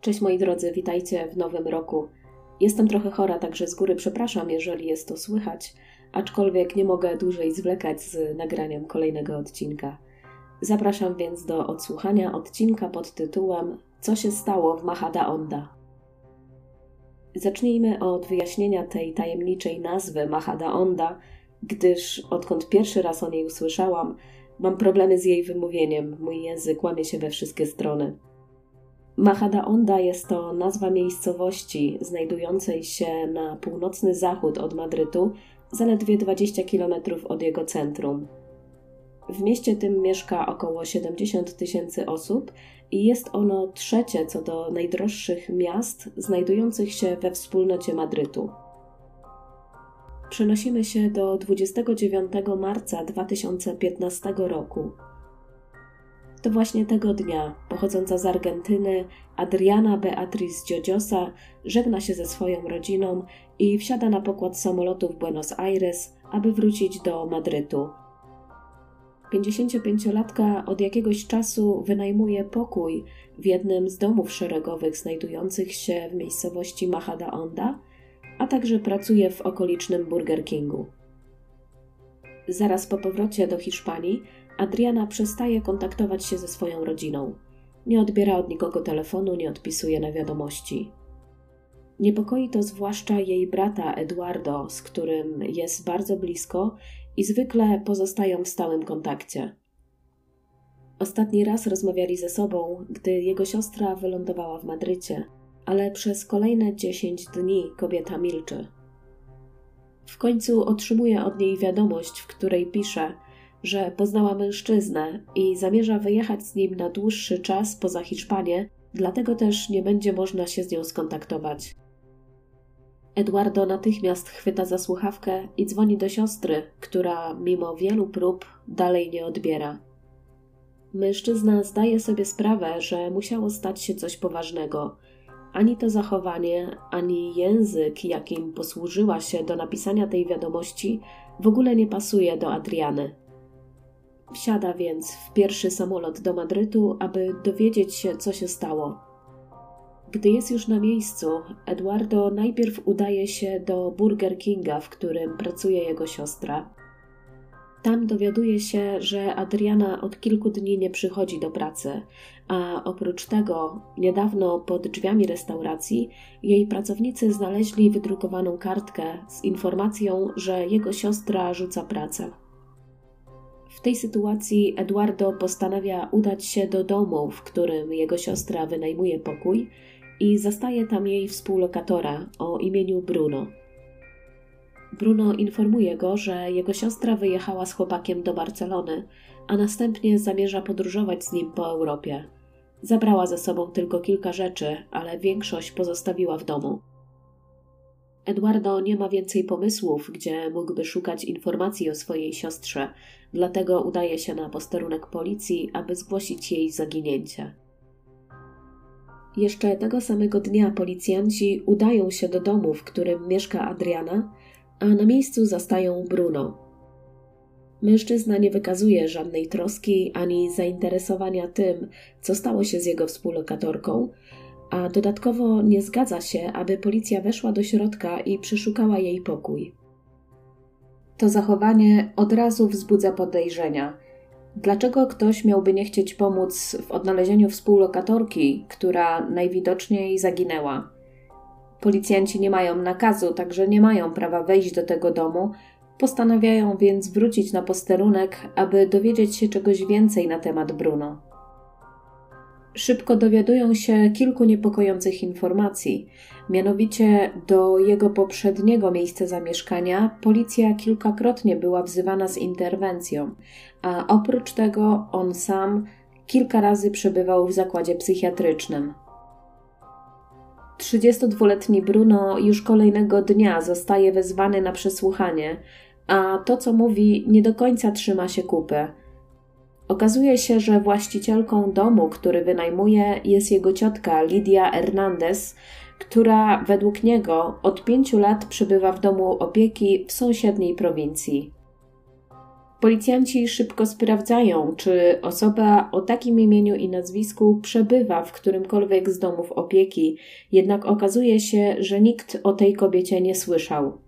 Cześć moi drodzy, witajcie w nowym roku. Jestem trochę chora, także z góry przepraszam, jeżeli jest to słychać, aczkolwiek nie mogę dłużej zwlekać z nagraniem kolejnego odcinka. Zapraszam więc do odsłuchania odcinka pod tytułem Co się stało w Mahada Onda. Zacznijmy od wyjaśnienia tej tajemniczej nazwy Mahada Onda, gdyż odkąd pierwszy raz o niej usłyszałam, mam problemy z jej wymówieniem, mój język łamie się we wszystkie strony. Mahada Onda jest to nazwa miejscowości znajdującej się na północny zachód od Madrytu, zaledwie 20 km od jego centrum. W mieście tym mieszka około 70 tysięcy osób i jest ono trzecie co do najdroższych miast znajdujących się we wspólnocie Madrytu. Przenosimy się do 29 marca 2015 roku. To właśnie tego dnia, pochodząca z Argentyny, Adriana Beatriz Dziodziosa żegna się ze swoją rodziną i wsiada na pokład samolotu w Buenos Aires, aby wrócić do Madrytu. 55-latka od jakiegoś czasu wynajmuje pokój w jednym z domów szeregowych znajdujących się w miejscowości Mahada Onda, a także pracuje w okolicznym Burger Kingu. Zaraz po powrocie do Hiszpanii Adriana przestaje kontaktować się ze swoją rodziną. Nie odbiera od nikogo telefonu, nie odpisuje na wiadomości. Niepokoi to zwłaszcza jej brata Eduardo, z którym jest bardzo blisko i zwykle pozostają w stałym kontakcie. Ostatni raz rozmawiali ze sobą, gdy jego siostra wylądowała w Madrycie, ale przez kolejne dziesięć dni kobieta milczy. W końcu otrzymuje od niej wiadomość, w której pisze, że poznała mężczyznę i zamierza wyjechać z nim na dłuższy czas poza Hiszpanię, dlatego też nie będzie można się z nią skontaktować. Eduardo natychmiast chwyta za słuchawkę i dzwoni do siostry, która mimo wielu prób dalej nie odbiera. Mężczyzna zdaje sobie sprawę, że musiało stać się coś poważnego. Ani to zachowanie, ani język, jakim posłużyła się do napisania tej wiadomości, w ogóle nie pasuje do Adriany. Wsiada więc w pierwszy samolot do Madrytu, aby dowiedzieć się, co się stało. Gdy jest już na miejscu, Eduardo najpierw udaje się do Burger Kinga, w którym pracuje jego siostra. Tam dowiaduje się, że Adriana od kilku dni nie przychodzi do pracy, a oprócz tego niedawno pod drzwiami restauracji jej pracownicy znaleźli wydrukowaną kartkę z informacją, że jego siostra rzuca pracę. W tej sytuacji Eduardo postanawia udać się do domu, w którym jego siostra wynajmuje pokój i zastaje tam jej współlokatora o imieniu Bruno. Bruno informuje go, że jego siostra wyjechała z chłopakiem do Barcelony, a następnie zamierza podróżować z nim po Europie. Zabrała ze sobą tylko kilka rzeczy, ale większość pozostawiła w domu. Eduardo nie ma więcej pomysłów, gdzie mógłby szukać informacji o swojej siostrze, dlatego udaje się na posterunek policji, aby zgłosić jej zaginięcie. Jeszcze tego samego dnia policjanci udają się do domu, w którym mieszka Adriana, a na miejscu zastają Bruno. Mężczyzna nie wykazuje żadnej troski ani zainteresowania tym, co stało się z jego współlokatorką, a dodatkowo nie zgadza się, aby policja weszła do środka i przeszukała jej pokój. To zachowanie od razu wzbudza podejrzenia. Dlaczego ktoś miałby nie chcieć pomóc w odnalezieniu współlokatorki, która najwidoczniej zaginęła? Policjanci nie mają nakazu, także nie mają prawa wejść do tego domu, postanawiają więc wrócić na posterunek, aby dowiedzieć się czegoś więcej na temat Bruno. Szybko dowiadują się kilku niepokojących informacji. Mianowicie do jego poprzedniego miejsca zamieszkania policja kilkakrotnie była wzywana z interwencją, a oprócz tego on sam kilka razy przebywał w zakładzie psychiatrycznym. 32-letni Bruno już kolejnego dnia zostaje wezwany na przesłuchanie, a to, co mówi, nie do końca trzyma się kupy. Okazuje się, że właścicielką domu, który wynajmuje, jest jego ciotka Lidia Hernandez, która według niego od pięciu lat przebywa w domu opieki w sąsiedniej prowincji. Policjanci szybko sprawdzają, czy osoba o takim imieniu i nazwisku przebywa w którymkolwiek z domów opieki, jednak okazuje się, że nikt o tej kobiecie nie słyszał.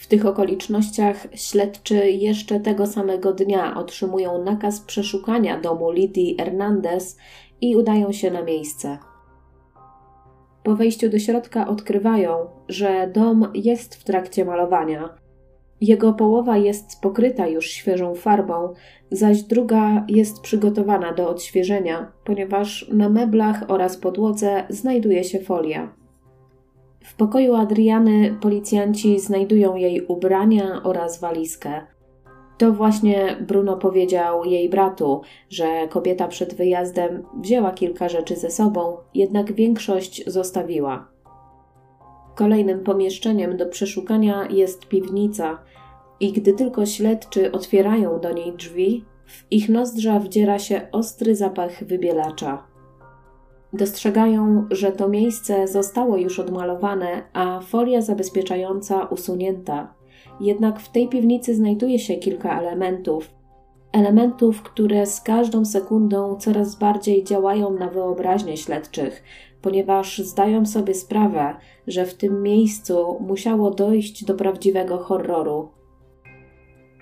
W tych okolicznościach śledczy jeszcze tego samego dnia otrzymują nakaz przeszukania domu Lidii Hernandez i udają się na miejsce. Po wejściu do środka odkrywają, że dom jest w trakcie malowania. Jego połowa jest pokryta już świeżą farbą, zaś druga jest przygotowana do odświeżenia, ponieważ na meblach oraz podłodze znajduje się folia. W pokoju Adriany policjanci znajdują jej ubrania oraz walizkę. To właśnie Bruno powiedział jej bratu, że kobieta przed wyjazdem wzięła kilka rzeczy ze sobą, jednak większość zostawiła. Kolejnym pomieszczeniem do przeszukania jest piwnica, i gdy tylko śledczy otwierają do niej drzwi, w ich nozdrza wdziera się ostry zapach wybielacza. Dostrzegają, że to miejsce zostało już odmalowane, a folia zabezpieczająca usunięta. Jednak w tej piwnicy znajduje się kilka elementów. Elementów, które z każdą sekundą coraz bardziej działają na wyobraźnię śledczych, ponieważ zdają sobie sprawę, że w tym miejscu musiało dojść do prawdziwego horroru.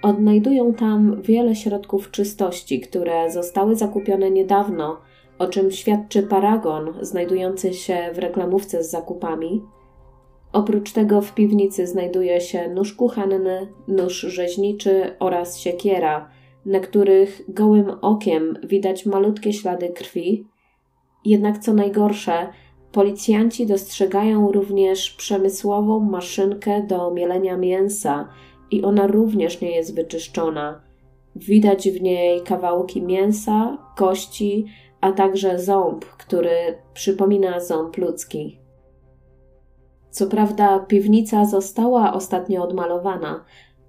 Odnajdują tam wiele środków czystości, które zostały zakupione niedawno o czym świadczy paragon znajdujący się w reklamówce z zakupami. Oprócz tego w piwnicy znajduje się nóż kuchenny, nóż rzeźniczy oraz siekiera, na których gołym okiem widać malutkie ślady krwi. Jednak co najgorsze, policjanci dostrzegają również przemysłową maszynkę do mielenia mięsa i ona również nie jest wyczyszczona. Widać w niej kawałki mięsa, kości, a także ząb, który przypomina ząb ludzki. Co prawda, piwnica została ostatnio odmalowana,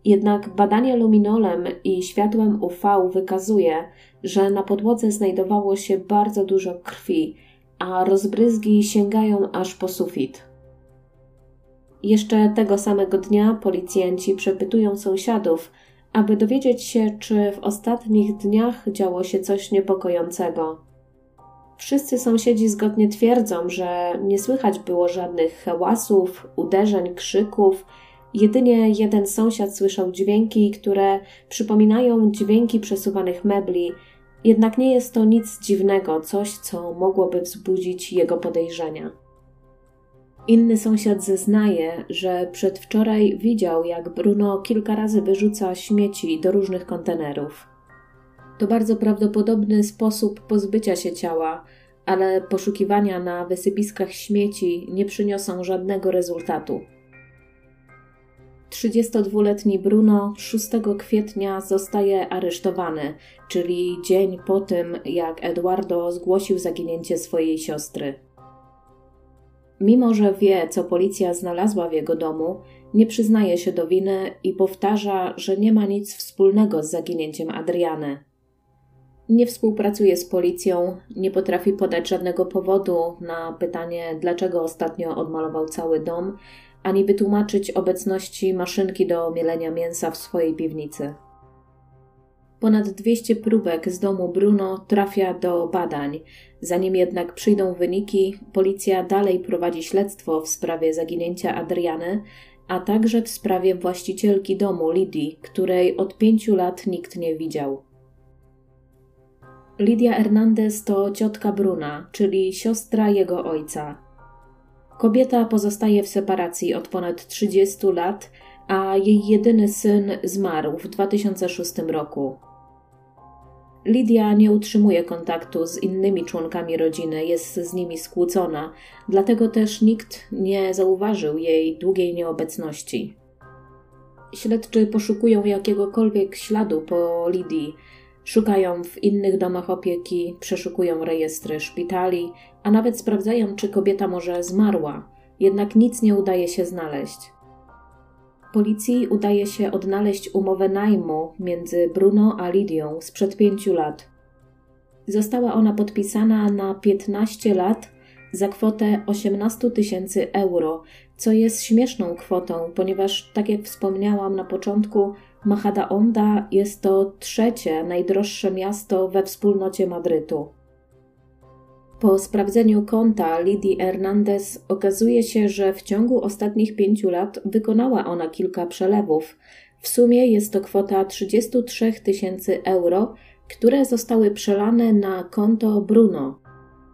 jednak badanie luminolem i światłem UV wykazuje, że na podłodze znajdowało się bardzo dużo krwi, a rozbryzgi sięgają aż po sufit. Jeszcze tego samego dnia policjanci przepytują sąsiadów, aby dowiedzieć się, czy w ostatnich dniach działo się coś niepokojącego. Wszyscy sąsiedzi zgodnie twierdzą, że nie słychać było żadnych hałasów, uderzeń, krzyków. Jedynie jeden sąsiad słyszał dźwięki, które przypominają dźwięki przesuwanych mebli, jednak nie jest to nic dziwnego, coś, co mogłoby wzbudzić jego podejrzenia. Inny sąsiad zeznaje, że przedwczoraj widział, jak Bruno kilka razy wyrzuca śmieci do różnych kontenerów. To bardzo prawdopodobny sposób pozbycia się ciała, ale poszukiwania na wysypiskach śmieci nie przyniosą żadnego rezultatu. 32-letni Bruno 6 kwietnia zostaje aresztowany, czyli dzień po tym, jak Eduardo zgłosił zaginięcie swojej siostry. Mimo, że wie, co policja znalazła w jego domu, nie przyznaje się do winy i powtarza, że nie ma nic wspólnego z zaginięciem Adriany. Nie współpracuje z policją, nie potrafi podać żadnego powodu na pytanie, dlaczego ostatnio odmalował cały dom, ani wytłumaczyć obecności maszynki do mielenia mięsa w swojej piwnicy. Ponad 200 próbek z domu Bruno trafia do badań. Zanim jednak przyjdą wyniki, policja dalej prowadzi śledztwo w sprawie zaginięcia Adriany, a także w sprawie właścicielki domu Lidii, której od pięciu lat nikt nie widział. Lidia Hernandez to ciotka Bruna, czyli siostra jego ojca. Kobieta pozostaje w separacji od ponad 30 lat, a jej jedyny syn zmarł w 2006 roku. Lidia nie utrzymuje kontaktu z innymi członkami rodziny, jest z nimi skłócona, dlatego też nikt nie zauważył jej długiej nieobecności. Śledczy poszukują jakiegokolwiek śladu po Lidii, Szukają w innych domach opieki, przeszukują rejestry szpitali, a nawet sprawdzają, czy kobieta może zmarła, jednak nic nie udaje się znaleźć. Policji udaje się odnaleźć umowę najmu między Bruno a Lidią sprzed pięciu lat. Została ona podpisana na 15 lat za kwotę 18 tysięcy euro, co jest śmieszną kwotą, ponieważ, tak jak wspomniałam na początku, Majadahonda jest to trzecie najdroższe miasto we wspólnocie Madrytu. Po sprawdzeniu konta Lidii Hernandez okazuje się, że w ciągu ostatnich pięciu lat wykonała ona kilka przelewów. W sumie jest to kwota 33 tysięcy euro, które zostały przelane na konto Bruno.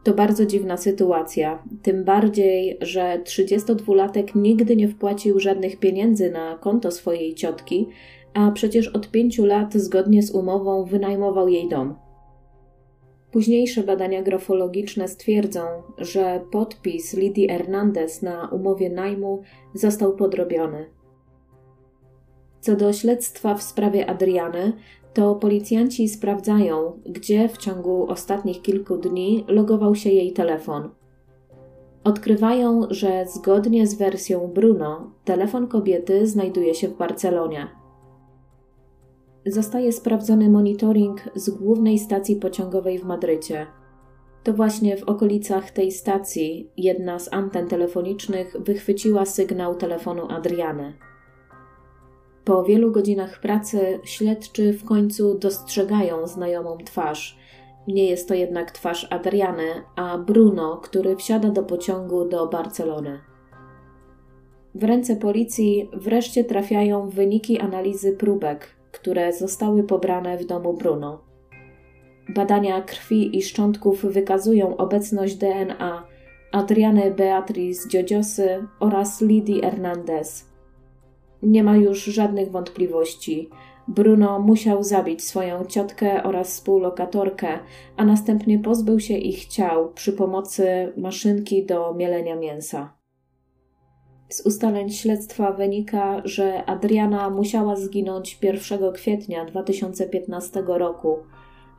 To bardzo dziwna sytuacja, tym bardziej, że 32-latek nigdy nie wpłacił żadnych pieniędzy na konto swojej ciotki, a przecież od pięciu lat zgodnie z umową wynajmował jej dom. Późniejsze badania grafologiczne stwierdzą, że podpis Lidii Hernandez na umowie najmu został podrobiony. Co do śledztwa w sprawie Adriany, to policjanci sprawdzają, gdzie w ciągu ostatnich kilku dni logował się jej telefon. Odkrywają, że zgodnie z wersją Bruno, telefon kobiety znajduje się w Barcelonie zostaje sprawdzony monitoring z głównej stacji pociągowej w Madrycie. To właśnie w okolicach tej stacji jedna z anten telefonicznych wychwyciła sygnał telefonu Adriany. Po wielu godzinach pracy śledczy w końcu dostrzegają znajomą twarz. Nie jest to jednak twarz Adriany, a Bruno, który wsiada do pociągu do Barcelony. W ręce policji wreszcie trafiają wyniki analizy próbek, które zostały pobrane w domu Bruno. Badania krwi i szczątków wykazują obecność DNA Adriany Beatriz Dziodziosy oraz Lidii Hernandez. Nie ma już żadnych wątpliwości. Bruno musiał zabić swoją ciotkę oraz współlokatorkę, a następnie pozbył się ich ciał przy pomocy maszynki do mielenia mięsa. Z ustaleń śledztwa wynika, że Adriana musiała zginąć 1 kwietnia 2015 roku,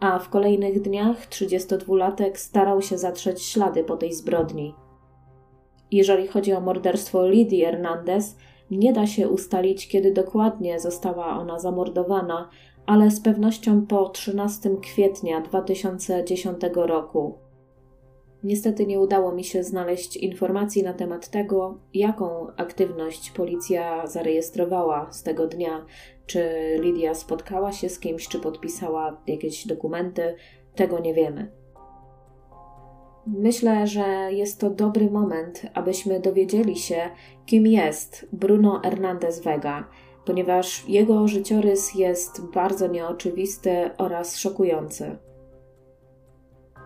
a w kolejnych dniach 32-latek starał się zatrzeć ślady po tej zbrodni. Jeżeli chodzi o morderstwo Lidii Hernandez, nie da się ustalić, kiedy dokładnie została ona zamordowana, ale z pewnością po 13 kwietnia 2010 roku. Niestety nie udało mi się znaleźć informacji na temat tego, jaką aktywność policja zarejestrowała z tego dnia. Czy Lidia spotkała się z kimś, czy podpisała jakieś dokumenty, tego nie wiemy. Myślę, że jest to dobry moment, abyśmy dowiedzieli się, kim jest Bruno Hernandez Vega, ponieważ jego życiorys jest bardzo nieoczywisty oraz szokujący.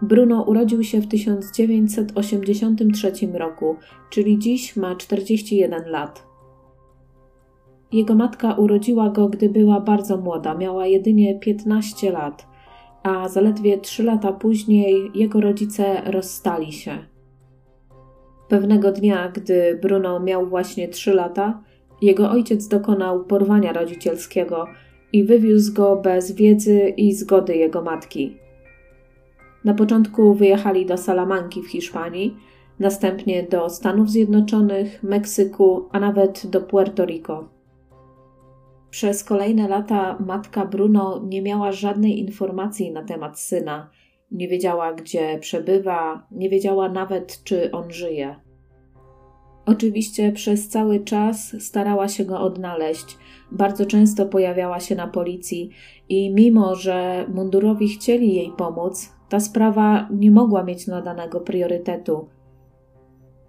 Bruno urodził się w 1983 roku, czyli dziś ma 41 lat. Jego matka urodziła go, gdy była bardzo młoda, miała jedynie 15 lat, a zaledwie 3 lata później jego rodzice rozstali się. Pewnego dnia, gdy Bruno miał właśnie 3 lata, jego ojciec dokonał porwania rodzicielskiego i wywiózł go bez wiedzy i zgody jego matki. Na początku wyjechali do Salamanki w Hiszpanii, następnie do Stanów Zjednoczonych, Meksyku, a nawet do Puerto Rico. Przez kolejne lata matka Bruno nie miała żadnej informacji na temat syna. Nie wiedziała, gdzie przebywa, nie wiedziała nawet, czy on żyje. Oczywiście przez cały czas starała się go odnaleźć. Bardzo często pojawiała się na policji i mimo, że mundurowi chcieli jej pomóc, ta sprawa nie mogła mieć nadanego priorytetu.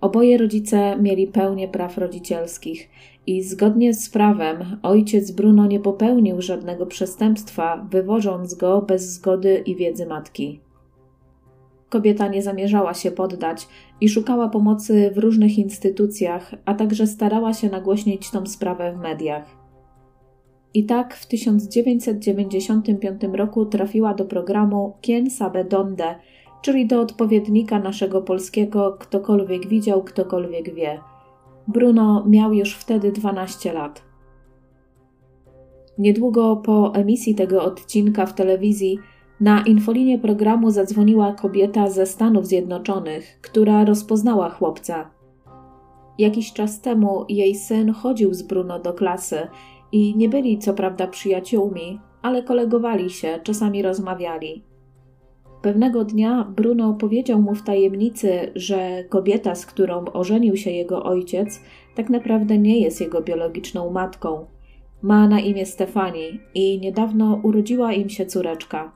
Oboje rodzice mieli pełnię praw rodzicielskich i zgodnie z prawem ojciec Bruno nie popełnił żadnego przestępstwa, wywożąc go bez zgody i wiedzy matki. Kobieta nie zamierzała się poddać i szukała pomocy w różnych instytucjach, a także starała się nagłośnić tą sprawę w mediach. I tak w 1995 roku trafiła do programu Quien sabe donde, czyli do odpowiednika naszego polskiego Ktokolwiek widział, ktokolwiek wie. Bruno miał już wtedy 12 lat. Niedługo po emisji tego odcinka w telewizji na infolinię programu zadzwoniła kobieta ze Stanów Zjednoczonych, która rozpoznała chłopca. Jakiś czas temu jej syn chodził z Bruno do klasy i nie byli co prawda przyjaciółmi, ale kolegowali się, czasami rozmawiali. Pewnego dnia Bruno powiedział mu w tajemnicy, że kobieta, z którą ożenił się jego ojciec, tak naprawdę nie jest jego biologiczną matką. Ma na imię Stefani i niedawno urodziła im się córeczka.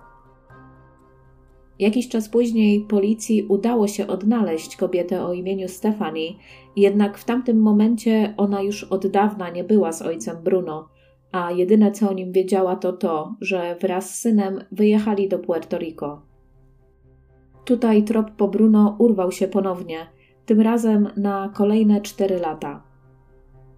Jakiś czas później policji udało się odnaleźć kobietę o imieniu Stefani, jednak w tamtym momencie ona już od dawna nie była z ojcem Bruno, a jedyne co o nim wiedziała to to, że wraz z synem wyjechali do Puerto Rico. Tutaj trop po Bruno urwał się ponownie, tym razem na kolejne cztery lata.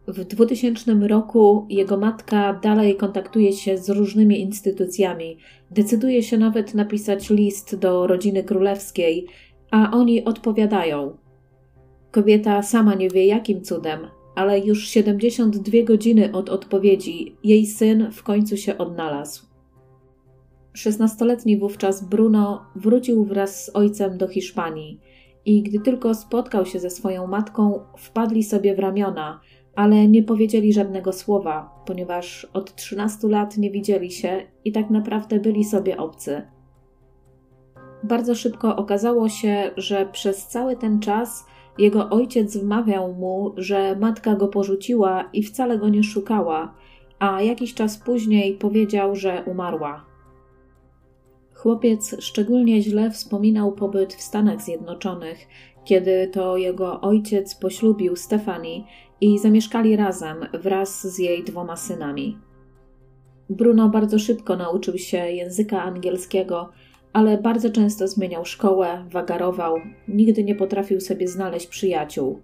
W 2000 roku jego matka dalej kontaktuje się z różnymi instytucjami, decyduje się nawet napisać list do rodziny królewskiej, a oni odpowiadają. Kobieta sama nie wie jakim cudem, ale już 72 godziny od odpowiedzi jej syn w końcu się odnalazł. 16-letni wówczas Bruno wrócił wraz z ojcem do Hiszpanii i gdy tylko spotkał się ze swoją matką, wpadli sobie w ramiona, ale nie powiedzieli żadnego słowa, ponieważ od 13 lat nie widzieli się i tak naprawdę byli sobie obcy. Bardzo szybko okazało się, że przez cały ten czas jego ojciec wmawiał mu, że matka go porzuciła i wcale go nie szukała, a jakiś czas później powiedział, że umarła. Chłopiec szczególnie źle wspominał pobyt w Stanach Zjednoczonych, kiedy to jego ojciec poślubił Stefani i zamieszkali razem wraz z jej dwoma synami. Bruno bardzo szybko nauczył się języka angielskiego, ale bardzo często zmieniał szkołę, wagarował, nigdy nie potrafił sobie znaleźć przyjaciół.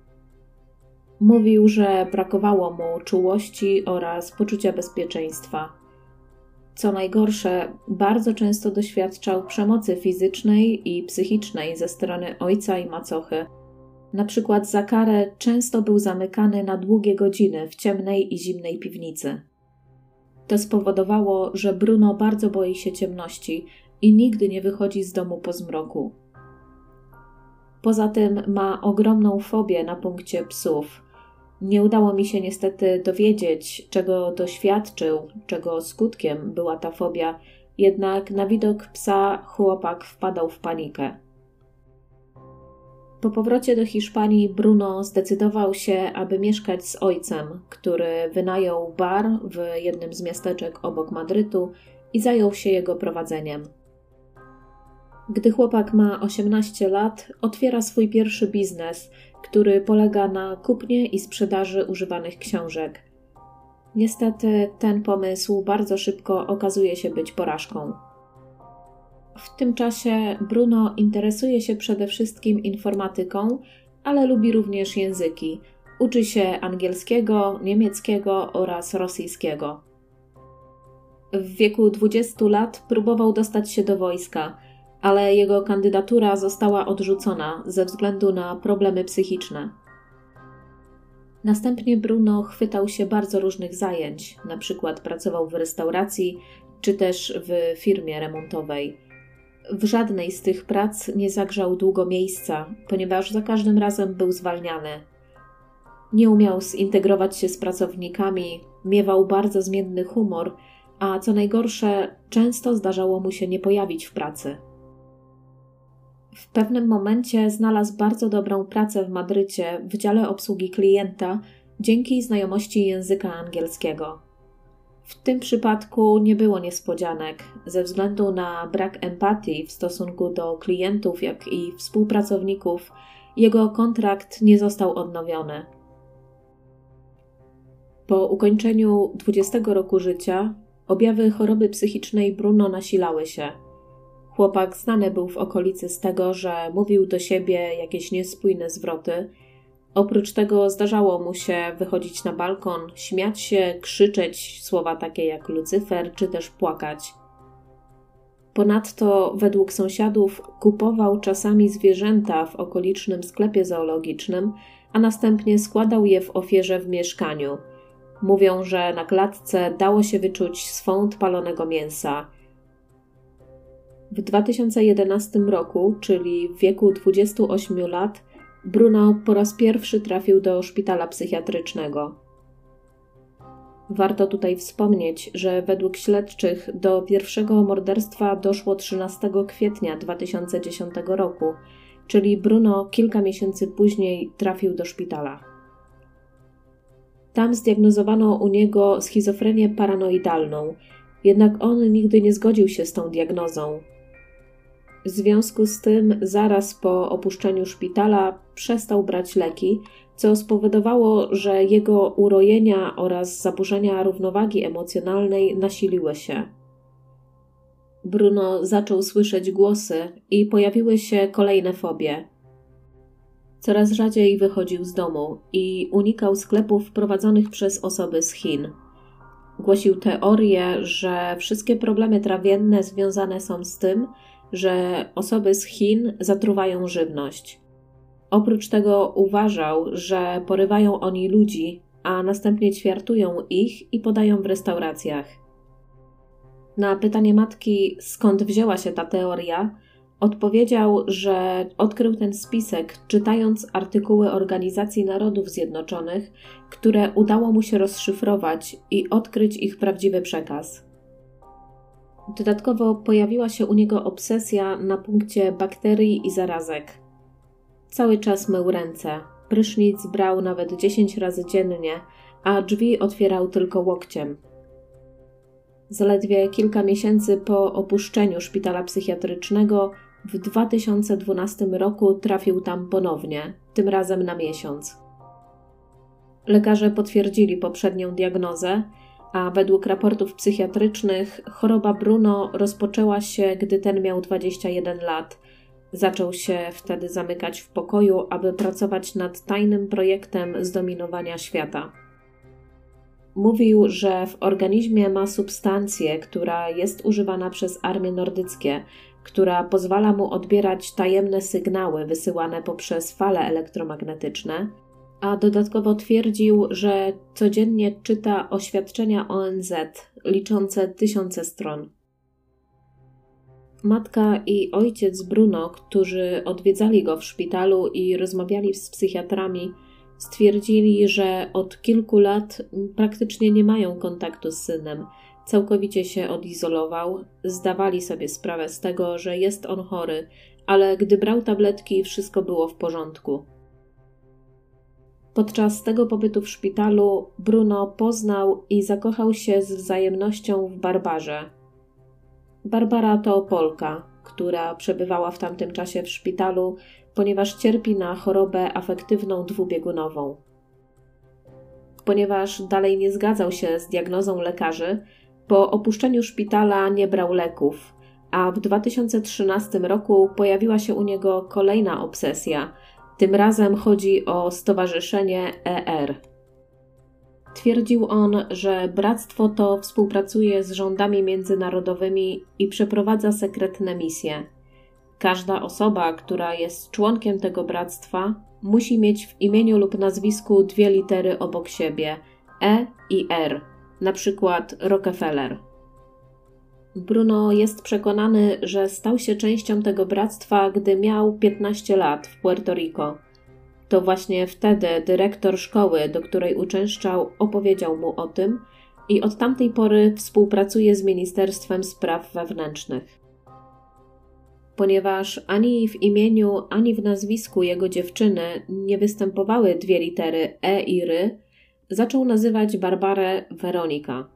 Mówił, że brakowało mu czułości oraz poczucia bezpieczeństwa. Co najgorsze, bardzo często doświadczał przemocy fizycznej i psychicznej ze strony ojca i macochy. Na przykład za karę często był zamykany na długie godziny w ciemnej i zimnej piwnicy. To spowodowało, że Bruno bardzo boi się ciemności i nigdy nie wychodzi z domu po zmroku. Poza tym ma ogromną fobię na punkcie psów. Nie udało mi się niestety dowiedzieć, czego doświadczył, czego skutkiem była ta fobia, jednak na widok psa chłopak wpadał w panikę. Po powrocie do Hiszpanii Bruno zdecydował się, aby mieszkać z ojcem, który wynajął bar w jednym z miasteczek obok Madrytu i zajął się jego prowadzeniem. Gdy chłopak ma 18 lat, otwiera swój pierwszy biznes, który polega na kupnie i sprzedaży używanych książek. Niestety ten pomysł bardzo szybko okazuje się być porażką. W tym czasie Bruno interesuje się przede wszystkim informatyką, ale lubi również języki. Uczy się angielskiego, niemieckiego oraz rosyjskiego. W wieku 20 lat próbował dostać się do wojska, ale jego kandydatura została odrzucona ze względu na problemy psychiczne. Następnie Bruno chwytał się bardzo różnych zajęć, na przykład pracował w restauracji czy też w firmie remontowej. W żadnej z tych prac nie zagrzał długo miejsca, ponieważ za każdym razem był zwalniany. Nie umiał zintegrować się z pracownikami, miewał bardzo zmienny humor, a co najgorsze, często zdarzało mu się nie pojawić w pracy. W pewnym momencie znalazł bardzo dobrą pracę w Madrycie w dziale obsługi klienta dzięki znajomości języka angielskiego. W tym przypadku nie było niespodzianek, ze względu na brak empatii w stosunku do klientów, jak i współpracowników, jego kontrakt nie został odnowiony. Po ukończeniu 20 roku życia objawy choroby psychicznej Bruno nasilały się. Chłopak znany był w okolicy z tego, że mówił do siebie jakieś niespójne zwroty Oprócz tego zdarzało mu się wychodzić na balkon, śmiać się, krzyczeć słowa takie jak Lucyfer, czy też płakać. Ponadto, według sąsiadów, kupował czasami zwierzęta w okolicznym sklepie zoologicznym, a następnie składał je w ofierze w mieszkaniu. Mówią, że na klatce dało się wyczuć swąd palonego mięsa. W 2011 roku, czyli w wieku 28 lat, Bruno po raz pierwszy trafił do szpitala psychiatrycznego. Warto tutaj wspomnieć, że według śledczych do pierwszego morderstwa doszło 13 kwietnia 2010 roku, czyli Bruno kilka miesięcy później trafił do szpitala. Tam zdiagnozowano u niego schizofrenię paranoidalną, jednak on nigdy nie zgodził się z tą diagnozą. W związku z tym, zaraz po opuszczeniu szpitala przestał brać leki, co spowodowało, że jego urojenia oraz zaburzenia równowagi emocjonalnej nasiliły się. Bruno zaczął słyszeć głosy i pojawiły się kolejne fobie. Coraz rzadziej wychodził z domu i unikał sklepów prowadzonych przez osoby z Chin. Głosił teorię, że wszystkie problemy trawienne związane są z tym, że osoby z Chin zatruwają żywność. Oprócz tego uważał, że porywają oni ludzi, a następnie ćwiartują ich i podają w restauracjach. Na pytanie matki, skąd wzięła się ta teoria, odpowiedział, że odkrył ten spisek czytając artykuły Organizacji Narodów Zjednoczonych, które udało mu się rozszyfrować i odkryć ich prawdziwy przekaz. Dodatkowo pojawiła się u niego obsesja na punkcie bakterii i zarazek. Cały czas mył ręce, prysznic brał nawet 10 razy dziennie, a drzwi otwierał tylko łokciem. Zaledwie kilka miesięcy po opuszczeniu szpitala psychiatrycznego w 2012 roku trafił tam ponownie, tym razem na miesiąc. Lekarze potwierdzili poprzednią diagnozę, a według raportów psychiatrycznych choroba Bruno rozpoczęła się, gdy ten miał 21 lat. Zaczął się wtedy zamykać w pokoju, aby pracować nad tajnym projektem zdominowania świata. Mówił, że w organizmie ma substancję, która jest używana przez armie nordyckie, która pozwala mu odbierać tajemne sygnały wysyłane poprzez fale elektromagnetyczne, a dodatkowo twierdził, że codziennie czyta oświadczenia ONZ liczące tysiące stron. Matka i ojciec Bruno, którzy odwiedzali go w szpitalu i rozmawiali z psychiatrami, stwierdzili, że od kilku lat praktycznie nie mają kontaktu z synem. Całkowicie się odizolował, zdawali sobie sprawę z tego, że jest on chory, ale gdy brał tabletki, wszystko było w porządku. Podczas tego pobytu w szpitalu Bruno poznał i zakochał się z wzajemnością w Barbarze. Barbara to Polka, która przebywała w tamtym czasie w szpitalu, ponieważ cierpi na chorobę afektywną dwubiegunową. Ponieważ dalej nie zgadzał się z diagnozą lekarzy, po opuszczeniu szpitala nie brał leków, a w 2013 roku pojawiła się u niego kolejna obsesja. Tym razem chodzi o stowarzyszenie ER. Twierdził on, że bractwo to współpracuje z rządami międzynarodowymi i przeprowadza sekretne misje. Każda osoba, która jest członkiem tego bractwa, musi mieć w imieniu lub nazwisku dwie litery obok siebie E i R, na przykład Rockefeller. Bruno jest przekonany, że stał się częścią tego bractwa, gdy miał 15 lat w Puerto Rico. To właśnie wtedy dyrektor szkoły, do której uczęszczał, opowiedział mu o tym i od tamtej pory współpracuje z Ministerstwem Spraw Wewnętrznych ponieważ ani w imieniu, ani w nazwisku jego dziewczyny nie występowały dwie litery E i Ry, zaczął nazywać Barbarę Weronika.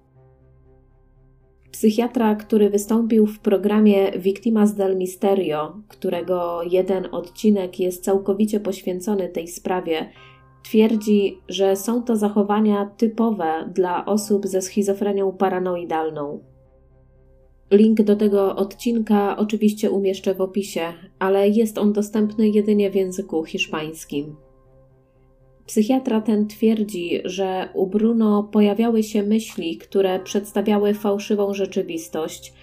Psychiatra, który wystąpił w programie Victimas del Misterio, którego jeden odcinek jest całkowicie poświęcony tej sprawie, twierdzi, że są to zachowania typowe dla osób ze schizofrenią paranoidalną. Link do tego odcinka oczywiście umieszczę w opisie, ale jest on dostępny jedynie w języku hiszpańskim. Psychiatra ten twierdzi, że u Bruno pojawiały się myśli, które przedstawiały fałszywą rzeczywistość.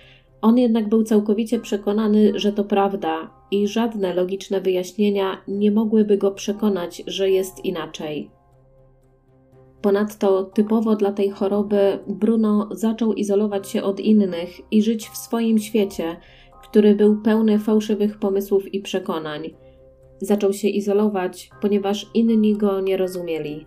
On jednak był całkowicie przekonany, że to prawda i żadne logiczne wyjaśnienia nie mogłyby go przekonać, że jest inaczej. Ponadto typowo dla tej choroby Bruno zaczął izolować się od innych i żyć w swoim świecie, który był pełny fałszywych pomysłów i przekonań. Zaczął się izolować, ponieważ inni go nie rozumieli.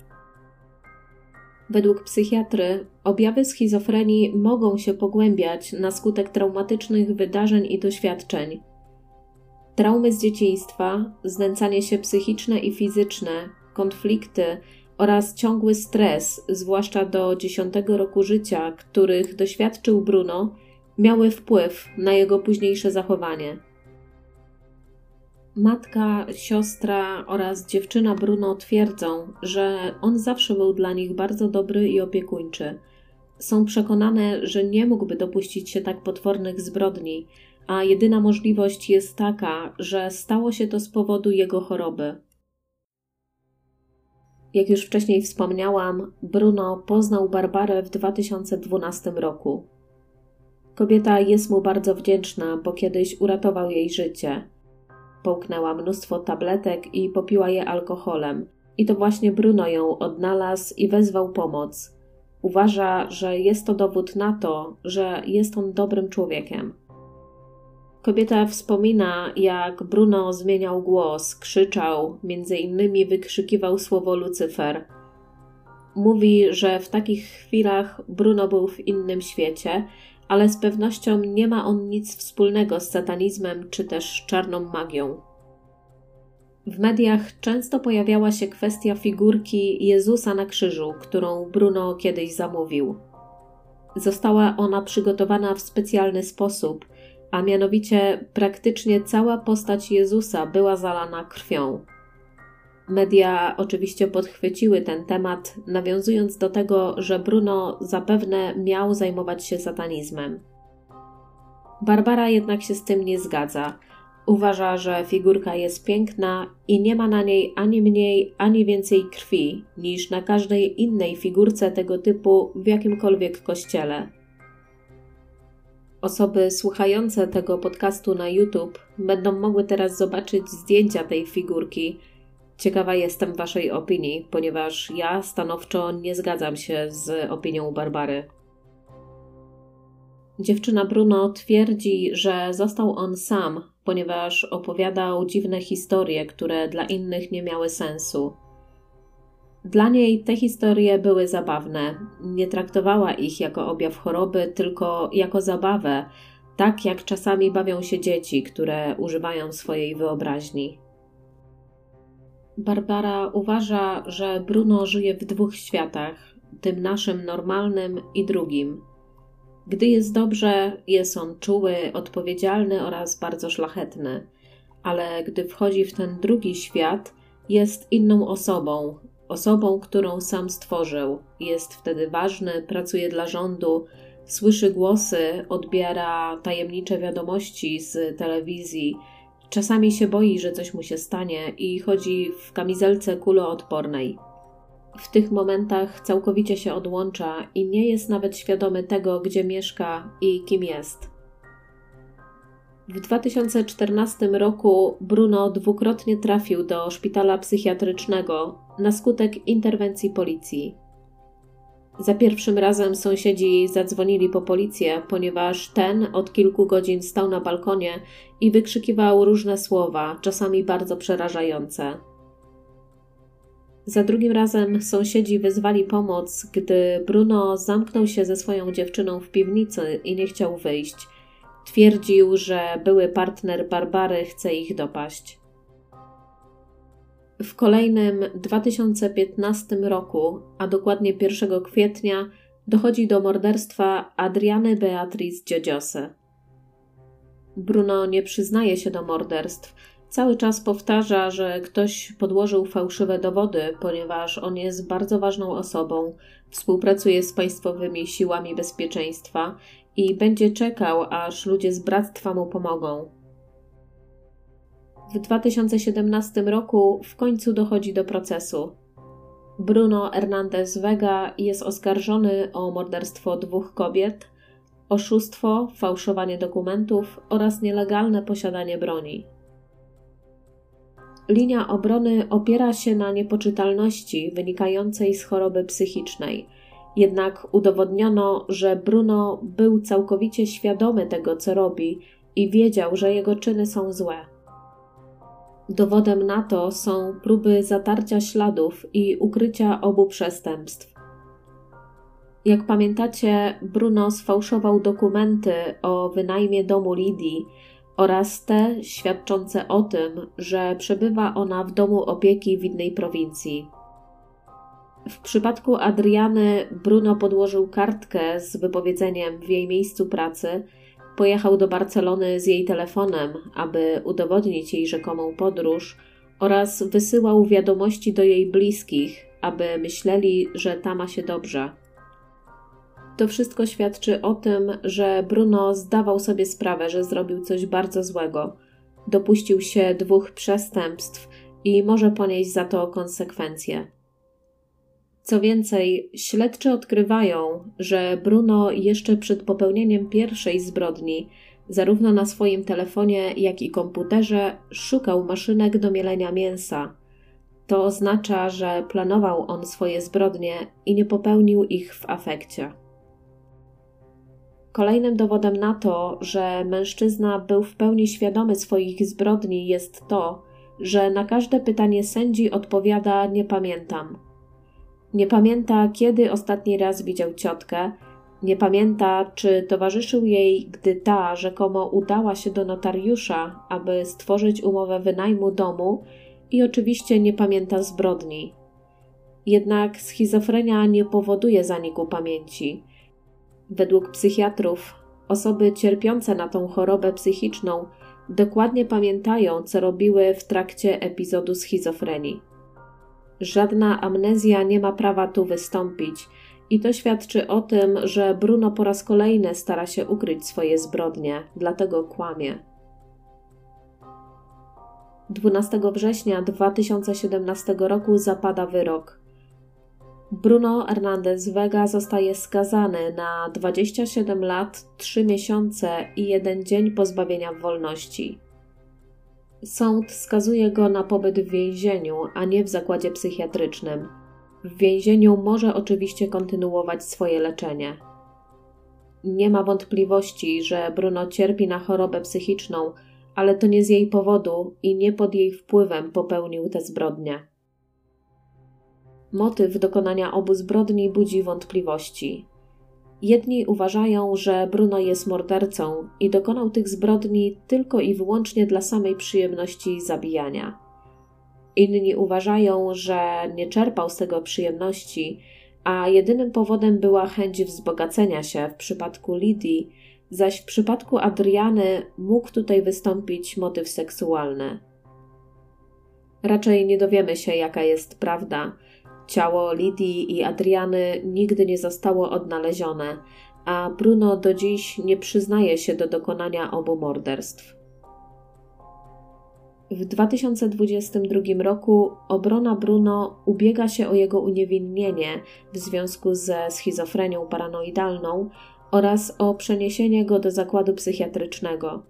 Według psychiatry objawy schizofrenii mogą się pogłębiać na skutek traumatycznych wydarzeń i doświadczeń. Traumy z dzieciństwa, znęcanie się psychiczne i fizyczne, konflikty, oraz ciągły stres, zwłaszcza do dziesiątego roku życia, których doświadczył Bruno, miały wpływ na jego późniejsze zachowanie. Matka, siostra oraz dziewczyna Bruno twierdzą, że on zawsze był dla nich bardzo dobry i opiekuńczy. Są przekonane, że nie mógłby dopuścić się tak potwornych zbrodni, a jedyna możliwość jest taka, że stało się to z powodu jego choroby. Jak już wcześniej wspomniałam, Bruno poznał Barbarę w 2012 roku. Kobieta jest mu bardzo wdzięczna, bo kiedyś uratował jej życie. Połknęła mnóstwo tabletek i popiła je alkoholem. I to właśnie Bruno ją odnalazł i wezwał pomoc. Uważa, że jest to dowód na to, że jest on dobrym człowiekiem. Kobieta wspomina, jak Bruno zmieniał głos, krzyczał, między innymi wykrzykiwał słowo Lucyfer. Mówi, że w takich chwilach Bruno był w innym świecie, ale z pewnością nie ma on nic wspólnego z satanizmem czy też czarną magią. W mediach często pojawiała się kwestia figurki Jezusa na krzyżu, którą Bruno kiedyś zamówił. Została ona przygotowana w specjalny sposób, a mianowicie praktycznie cała postać Jezusa była zalana krwią. Media oczywiście podchwyciły ten temat, nawiązując do tego, że Bruno zapewne miał zajmować się satanizmem. Barbara jednak się z tym nie zgadza. Uważa, że figurka jest piękna i nie ma na niej ani mniej, ani więcej krwi niż na każdej innej figurce tego typu w jakimkolwiek kościele. Osoby słuchające tego podcastu na YouTube będą mogły teraz zobaczyć zdjęcia tej figurki Ciekawa jestem Waszej opinii, ponieważ ja stanowczo nie zgadzam się z opinią Barbary. Dziewczyna Bruno twierdzi, że został on sam, ponieważ opowiadał dziwne historie, które dla innych nie miały sensu. Dla niej te historie były zabawne. Nie traktowała ich jako objaw choroby, tylko jako zabawę, tak jak czasami bawią się dzieci, które używają swojej wyobraźni. Barbara uważa, że Bruno żyje w dwóch światach, tym naszym normalnym i drugim. Gdy jest dobrze, jest on czuły, odpowiedzialny oraz bardzo szlachetny, ale gdy wchodzi w ten drugi świat, jest inną osobą, osobą, którą sam stworzył. Jest wtedy ważny, pracuje dla rządu, słyszy głosy, odbiera tajemnicze wiadomości z telewizji Czasami się boi, że coś mu się stanie i chodzi w kamizelce kuloodpornej. W tych momentach całkowicie się odłącza i nie jest nawet świadomy tego, gdzie mieszka i kim jest. W 2014 roku Bruno dwukrotnie trafił do szpitala psychiatrycznego na skutek interwencji policji. Za pierwszym razem sąsiedzi zadzwonili po policję, ponieważ ten od kilku godzin stał na balkonie i wykrzykiwał różne słowa, czasami bardzo przerażające. Za drugim razem sąsiedzi wezwali pomoc, gdy Bruno zamknął się ze swoją dziewczyną w piwnicy i nie chciał wyjść. Twierdził, że były partner Barbary chce ich dopaść. W kolejnym 2015 roku, a dokładnie 1 kwietnia, dochodzi do morderstwa Adriany Beatriz Dziodziose. Bruno nie przyznaje się do morderstw. Cały czas powtarza, że ktoś podłożył fałszywe dowody, ponieważ on jest bardzo ważną osobą, współpracuje z państwowymi siłami bezpieczeństwa i będzie czekał, aż ludzie z bractwa mu pomogą. W 2017 roku w końcu dochodzi do procesu. Bruno Hernandez Vega jest oskarżony o morderstwo dwóch kobiet, oszustwo, fałszowanie dokumentów oraz nielegalne posiadanie broni. Linia obrony opiera się na niepoczytalności wynikającej z choroby psychicznej. Jednak udowodniono, że Bruno był całkowicie świadomy tego, co robi i wiedział, że jego czyny są złe. Dowodem na to są próby zatarcia śladów i ukrycia obu przestępstw. Jak pamiętacie, Bruno sfałszował dokumenty o wynajmie domu Lidii oraz te świadczące o tym, że przebywa ona w domu opieki w innej prowincji. W przypadku Adriany Bruno podłożył kartkę z wypowiedzeniem w jej miejscu pracy. Pojechał do Barcelony z jej telefonem, aby udowodnić jej rzekomą podróż oraz wysyłał wiadomości do jej bliskich, aby myśleli, że ta ma się dobrze. To wszystko świadczy o tym, że Bruno zdawał sobie sprawę, że zrobił coś bardzo złego. Dopuścił się dwóch przestępstw i może ponieść za to konsekwencje. Co więcej, śledczy odkrywają, że Bruno jeszcze przed popełnieniem pierwszej zbrodni, zarówno na swoim telefonie, jak i komputerze, szukał maszynek do mielenia mięsa. To oznacza, że planował on swoje zbrodnie i nie popełnił ich w afekcie. Kolejnym dowodem na to, że mężczyzna był w pełni świadomy swoich zbrodni, jest to, że na każde pytanie sędzi odpowiada: Nie pamiętam. Nie pamięta, kiedy ostatni raz widział ciotkę, nie pamięta, czy towarzyszył jej, gdy ta rzekomo udała się do notariusza, aby stworzyć umowę wynajmu domu, i oczywiście nie pamięta zbrodni. Jednak schizofrenia nie powoduje zaniku pamięci. Według psychiatrów, osoby cierpiące na tą chorobę psychiczną dokładnie pamiętają, co robiły w trakcie epizodu schizofrenii. Żadna amnezja nie ma prawa tu wystąpić, i to świadczy o tym, że Bruno po raz kolejny stara się ukryć swoje zbrodnie, dlatego kłamie. 12 września 2017 roku zapada wyrok. Bruno Hernandez Vega zostaje skazany na 27 lat, 3 miesiące i 1 dzień pozbawienia wolności. Sąd skazuje go na pobyt w więzieniu, a nie w zakładzie psychiatrycznym. W więzieniu może oczywiście kontynuować swoje leczenie. Nie ma wątpliwości, że Bruno cierpi na chorobę psychiczną, ale to nie z jej powodu i nie pod jej wpływem popełnił te zbrodnie. Motyw dokonania obu zbrodni budzi wątpliwości. Jedni uważają, że Bruno jest mordercą i dokonał tych zbrodni tylko i wyłącznie dla samej przyjemności zabijania. Inni uważają, że nie czerpał z tego przyjemności, a jedynym powodem była chęć wzbogacenia się w przypadku Lidii, zaś w przypadku Adriany mógł tutaj wystąpić motyw seksualny. Raczej nie dowiemy się, jaka jest prawda Ciało Lidii i Adriany nigdy nie zostało odnalezione, a Bruno do dziś nie przyznaje się do dokonania obu morderstw. W 2022 roku obrona Bruno ubiega się o jego uniewinnienie w związku ze schizofrenią paranoidalną oraz o przeniesienie go do zakładu psychiatrycznego.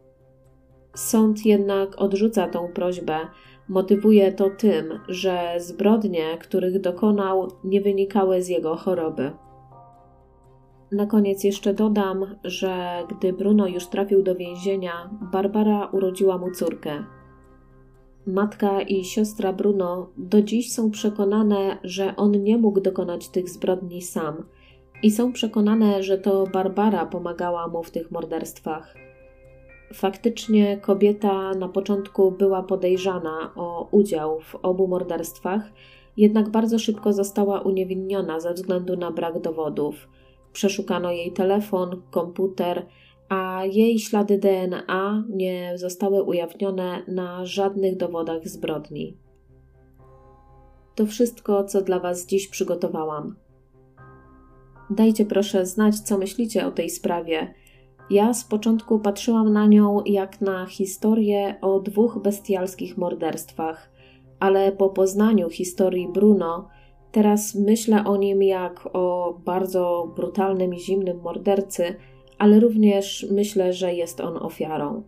Sąd jednak odrzuca tą prośbę, Motywuje to tym, że zbrodnie, których dokonał, nie wynikały z jego choroby. Na koniec jeszcze dodam, że gdy Bruno już trafił do więzienia, Barbara urodziła mu córkę. Matka i siostra Bruno do dziś są przekonane, że on nie mógł dokonać tych zbrodni sam i są przekonane, że to Barbara pomagała mu w tych morderstwach. Faktycznie kobieta na początku była podejrzana o udział w obu morderstwach, jednak bardzo szybko została uniewinniona ze względu na brak dowodów. Przeszukano jej telefon, komputer, a jej ślady DNA nie zostały ujawnione na żadnych dowodach zbrodni. To wszystko, co dla Was dziś przygotowałam. Dajcie proszę znać, co myślicie o tej sprawie ja z początku patrzyłam na nią jak na historię o dwóch bestialskich morderstwach, ale po poznaniu historii Bruno, teraz myślę o nim jak o bardzo brutalnym i zimnym mordercy, ale również myślę, że jest on ofiarą.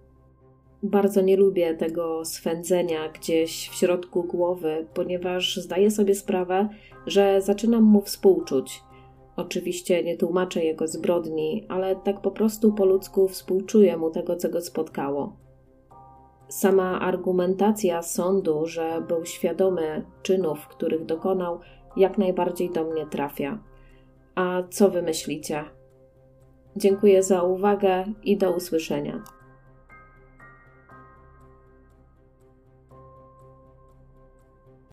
Bardzo nie lubię tego swędzenia gdzieś w środku głowy, ponieważ zdaję sobie sprawę, że zaczynam mu współczuć Oczywiście nie tłumaczę jego zbrodni, ale tak po prostu po ludzku współczuję mu tego, co go spotkało. Sama argumentacja sądu, że był świadomy czynów, których dokonał, jak najbardziej do mnie trafia. A co wy myślicie? Dziękuję za uwagę i do usłyszenia.